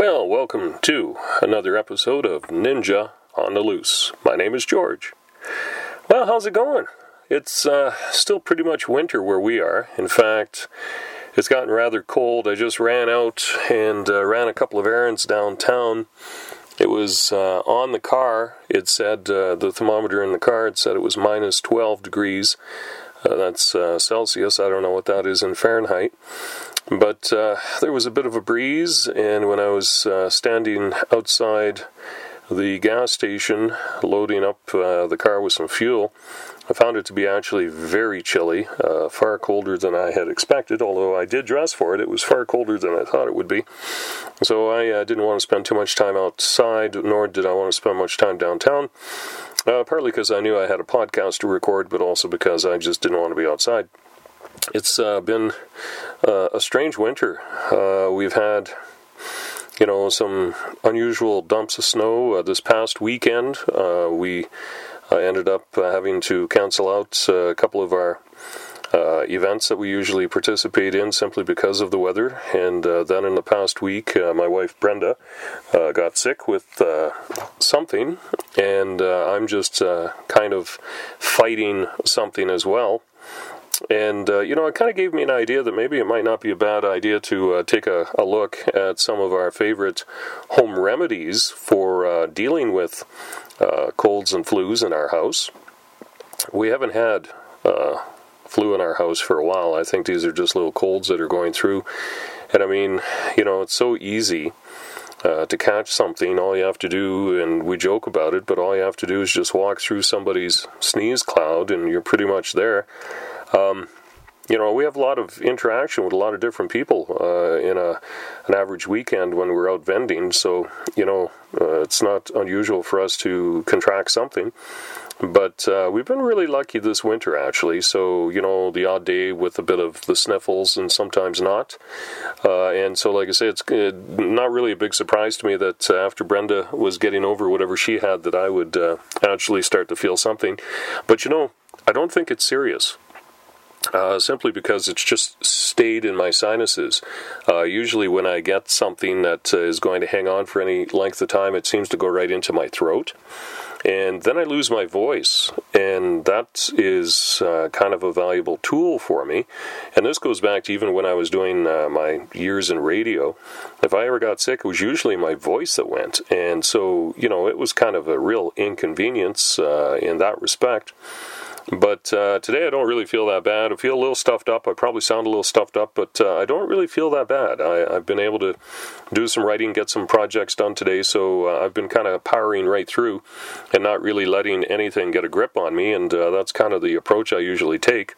Well, welcome to another episode of Ninja on the Loose. My name is George. Well, how's it going? It's uh, still pretty much winter where we are. In fact, it's gotten rather cold. I just ran out and uh, ran a couple of errands downtown. It was uh, on the car. It said uh, the thermometer in the car. It said it was minus 12 degrees. Uh, that's uh, Celsius. I don't know what that is in Fahrenheit. But uh, there was a bit of a breeze, and when I was uh, standing outside the gas station loading up uh, the car with some fuel, I found it to be actually very chilly, uh, far colder than I had expected. Although I did dress for it, it was far colder than I thought it would be. So I uh, didn't want to spend too much time outside, nor did I want to spend much time downtown. Uh, partly because I knew I had a podcast to record, but also because I just didn't want to be outside. It's uh, been uh, a strange winter. Uh, we've had, you know, some unusual dumps of snow uh, this past weekend. Uh, we uh, ended up having to cancel out a couple of our events that we usually participate in simply because of the weather. And then in the past week, my wife Brenda got sick with something, and I'm just kind of fighting something as well. And, uh, you know, it kind of gave me an idea that maybe it might not be a bad idea to uh, take a, a, look at some of our favorite home remedies for uh, dealing with uh, colds and flus in our house. We haven't had uh, flu in our house for a while. I think these are just little colds that are going through. And I mean, you know, it's so easy. Uh, to catch something, all you have to do, and we joke about it, but all you have to do is just walk through somebody's sneeze cloud, and you're pretty much there. Um, you know, we have a lot of interaction with a lot of different people uh, in a an average weekend when we're out vending. So, you know, uh, it's not unusual for us to contract something. But uh, we've been really lucky this winter, actually. So, you know, the odd day with a bit of the sniffles and sometimes not. Uh, and so, like I say, it's uh, not really a big surprise to me that uh, after Brenda was getting over whatever she had, that I would actually start to feel something. But, you know, I don't think it's serious uh, simply because it's just stayed in my sinuses. Uh, usually, when I get something that uh, is going to hang on for any length of time, it seems to go right into my throat. And then I lose my voice, and that is uh, kind of a valuable tool for me. And this goes back to even when I was doing uh, my years in radio. If I ever got sick, it was usually my voice that went. And so, you know, it was kind of a real inconvenience uh, in that respect. But uh, today I don't really feel that bad. I feel a little stuffed up. I probably sound a little stuffed up, but uh, I don't really feel that bad. I, have been able to do some writing, get some projects done today, so uh, I've been kind of powering right through and not really letting anything get a grip on me, and uh, that's kind of the approach I usually take.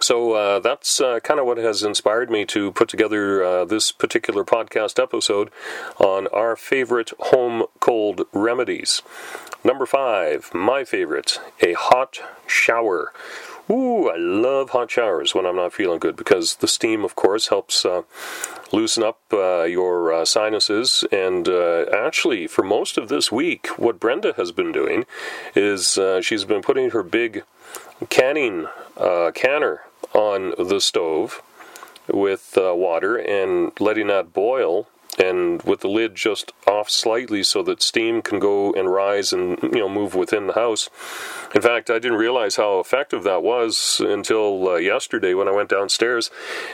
So uh, that's uh, kind of what has inspired me to put together uh, this particular podcast episode on our favorite home cold remedies. Number five, my favorite, a hot shower. Ooh, I love hot showers when I'm not feeling good because the steam, of course, helps uh, loosen up uh, your uh, sinuses. And uh, actually, for most of this week, what Brenda has been doing is uh, she's been putting her big canning uh, canner on the stove with water and letting that boil and with the lid just off slightly so that steam can go and rise and you know move within the house. In fact, I didn't realize how effective that was until uh, yesterday when I went downstairs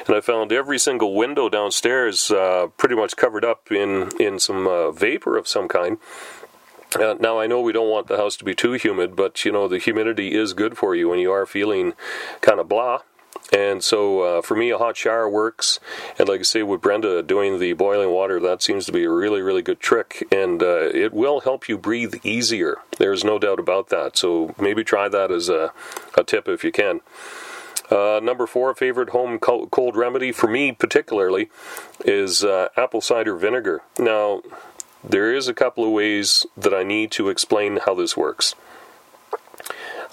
and I found every single window downstairs uh, pretty much covered up in in some uh, vapor of some kind. Uh, now I know we don't want the house to be too humid, but you know the humidity is good for you when you are feeling kind of blah. And so uh, for me, a hot shower works. And like I say, with Brenda doing the boiling water, that seems to be a really, really good trick. And uh, it will help you breathe easier. There's no doubt about that. So maybe try that as a, a tip if you can. Uh, number four, favorite home cold remedy for me particularly is uh, apple cider vinegar. Now, there is a couple of ways that I need to explain how this works.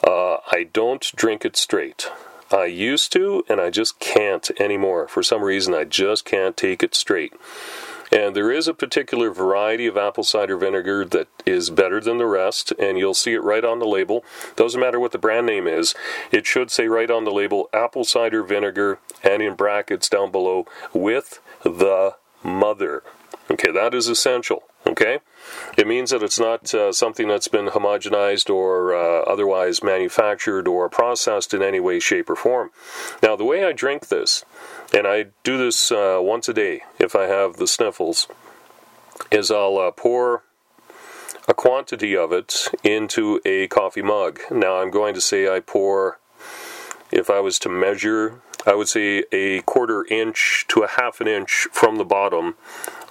Uh, I don't drink it straight. I used to, and I just can't anymore. For some reason, I just can't take it straight. And there is a particular variety of apple cider vinegar that is better than the rest, and you'll see it right on the label. Doesn't matter what the brand name is, it should say right on the label apple cider vinegar, and in brackets down below, with the mother. Okay, that is essential. Okay, it means that it's not uh, something that's been homogenized or uh, otherwise manufactured or processed in any way, shape, or form. Now, the way I drink this, and I do this uh, once a day if I have the sniffles, is I'll uh, pour a quantity of it into a coffee mug. Now, I'm going to say I pour, if I was to measure, I would say a quarter inch to a half an inch from the bottom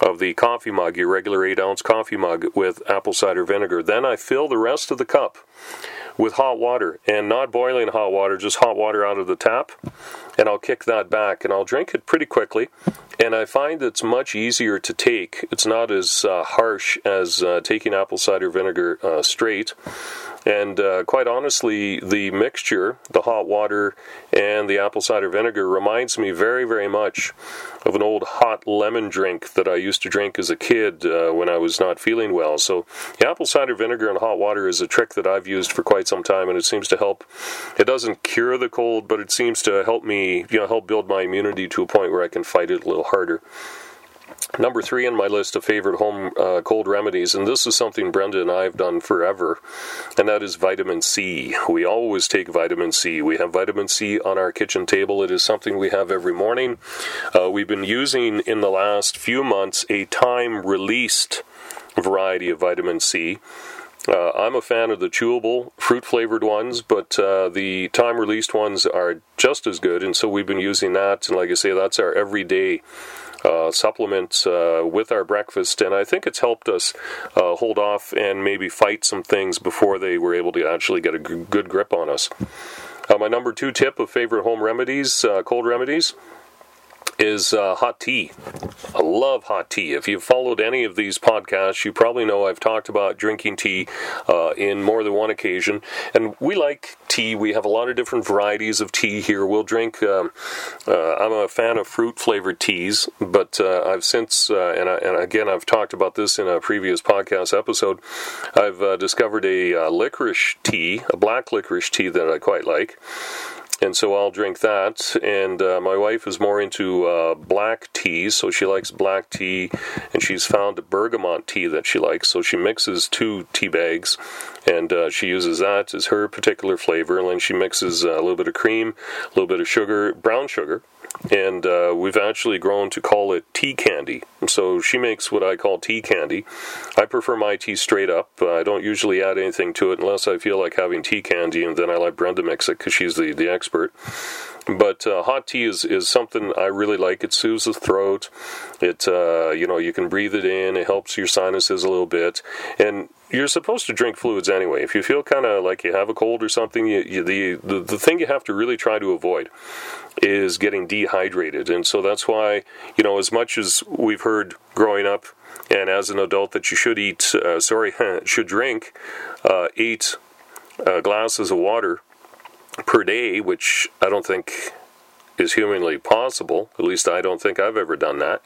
of the coffee mug, your regular 8 ounce coffee mug, with apple cider vinegar. Then I fill the rest of the cup with hot water and not boiling hot water, just hot water out of the tap. And I'll kick that back and I'll drink it pretty quickly. And I find it's much easier to take. It's not as uh, harsh as uh, taking apple cider vinegar uh, straight. And uh, quite honestly, the mixture, the hot water and the apple cider vinegar, reminds me very, very much of an old hot lemon drink that I used to drink as a kid uh, when I was not feeling well. So, the apple cider vinegar and hot water is a trick that I've used for quite some time, and it seems to help. It doesn't cure the cold, but it seems to help me, you know, help build my immunity to a point where I can fight it a little harder. Number three on my list of favorite home uh, cold remedies, and this is something Brenda and I have done forever, and that is vitamin C. We always take vitamin C. We have vitamin C on our kitchen table. It is something we have every morning. Uh, we've been using in the last few months a time released variety of vitamin C. Uh, I'm a fan of the chewable, fruit flavored ones, but uh, the time released ones are just as good, and so we've been using that. And like I say, that's our everyday uh, supplements uh, with our breakfast, and I think it's helped us uh, hold off and maybe fight some things before they were able to actually get a g- good grip on us. Uh, my number two tip of favorite home remedies, uh, cold remedies, is uh, hot tea. Love hot tea. If you've followed any of these podcasts, you probably know I've talked about drinking tea uh, in more than one occasion. And we like tea. We have a lot of different varieties of tea here. We'll drink, um, uh, I'm a fan of fruit flavored teas, but uh, I've since, uh, and, I, and, again, I've talked about this in a previous podcast episode, I've uh, discovered a licorice tea, a black licorice tea that I quite like and so I'll drink that. And uh, my wife is more into uh, black teas, so she likes black tea, and she's found a bergamot tea that she likes. So she mixes two tea bags, and uh, she uses that as her particular flavor. And then she mixes a little bit of cream, a little bit of sugar, brown sugar, and uh, we've actually grown to call it tea candy. So she makes what I call tea candy. I prefer my tea straight up. I don't usually add anything to it unless I feel like having tea candy, and then I let Brenda mix it because she's the, the expert. But uh, hot tea is, is something I really like. It soothes the throat. It uh, you know you can breathe it in. It helps your sinuses a little bit, and you're supposed to drink fluids anyway. If you feel kind of like you have a cold or something, you, you, the, the the thing you have to really try to avoid is getting dehydrated, and so that's why you know as much as we've heard growing up and as an adult that you should eat, uh, sorry, should drink uh, eight uh, glasses of water per day, which I don't think is humanly possible. At least I don't think I've ever done that.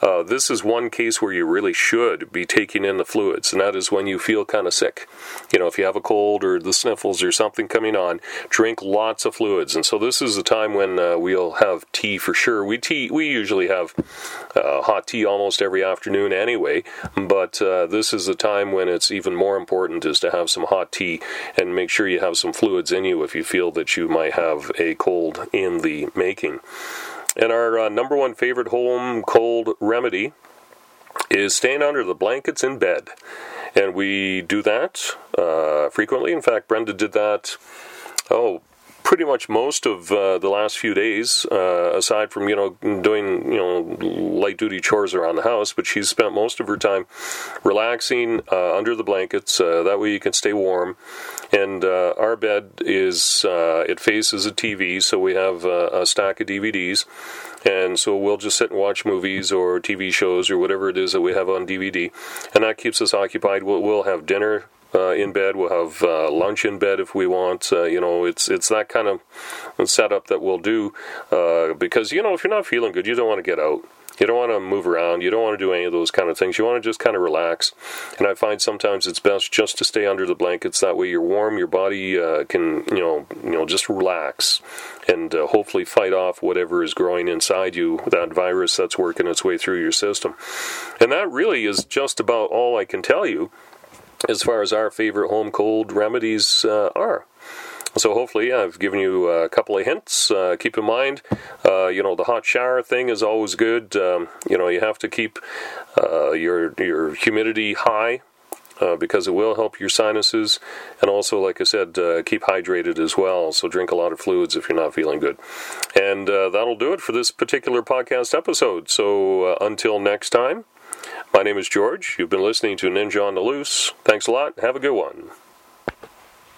Uh, this is one case where you really should be taking in the fluids, and that is when you feel kind of sick. You know, if you have a cold or the sniffles or something coming on, drink lots of fluids. And so this is the time when uh, we'll have tea for sure. We tea we usually have uh, hot tea almost every afternoon anyway, but uh, this is the time when it's even more important is to have some hot tea and make sure you have some fluids in you if you feel that you might have a cold in the making making. And our uh, number one favorite home cold remedy is staying under the blankets in bed. And we do that uh, frequently. In fact, Brenda did that, oh, pretty much most of uh, the last few days, uh, aside from you know doing you know light duty chores around the house. But she's spent most of her time relaxing uh, under the blankets. Uh, that way you can stay warm. And uh, our bed is uh, it faces a TV, so we have a stack of DVDs. And so we'll just sit and watch movies or TV shows or whatever it is that we have on DVD, and that keeps us occupied. We'll, we'll have dinner uh, in bed. We'll have uh, lunch in bed if we want. Uh, you know, it's it's that kind of setup that we'll do uh, because you know if you're not feeling good, you don't want to get out. You don't want to move around. You don't want to do any of those kind of things. You want to just kind of relax. And I find sometimes it's best just to stay under the blankets. That way, you're warm. Your body uh, can, you know, you know, just relax and uh, hopefully fight off whatever is growing inside you, that virus that's working its way through your system. And that really is just about all I can tell you as far as our favorite home cold remedies uh, are. So hopefully I've given you a couple of hints. Uh, keep in mind, uh, you know, the hot shower thing is always good. Um, you know, you have to keep uh, your your humidity high. Uh, because it will help your sinuses, and also, like I said, uh, keep hydrated as well. So drink a lot of fluids if you're not feeling good. And uh, that'll do it for this particular podcast episode. So until next time, my name is George. You've been listening to Ninja on the Loose. Thanks a lot. Have a good one.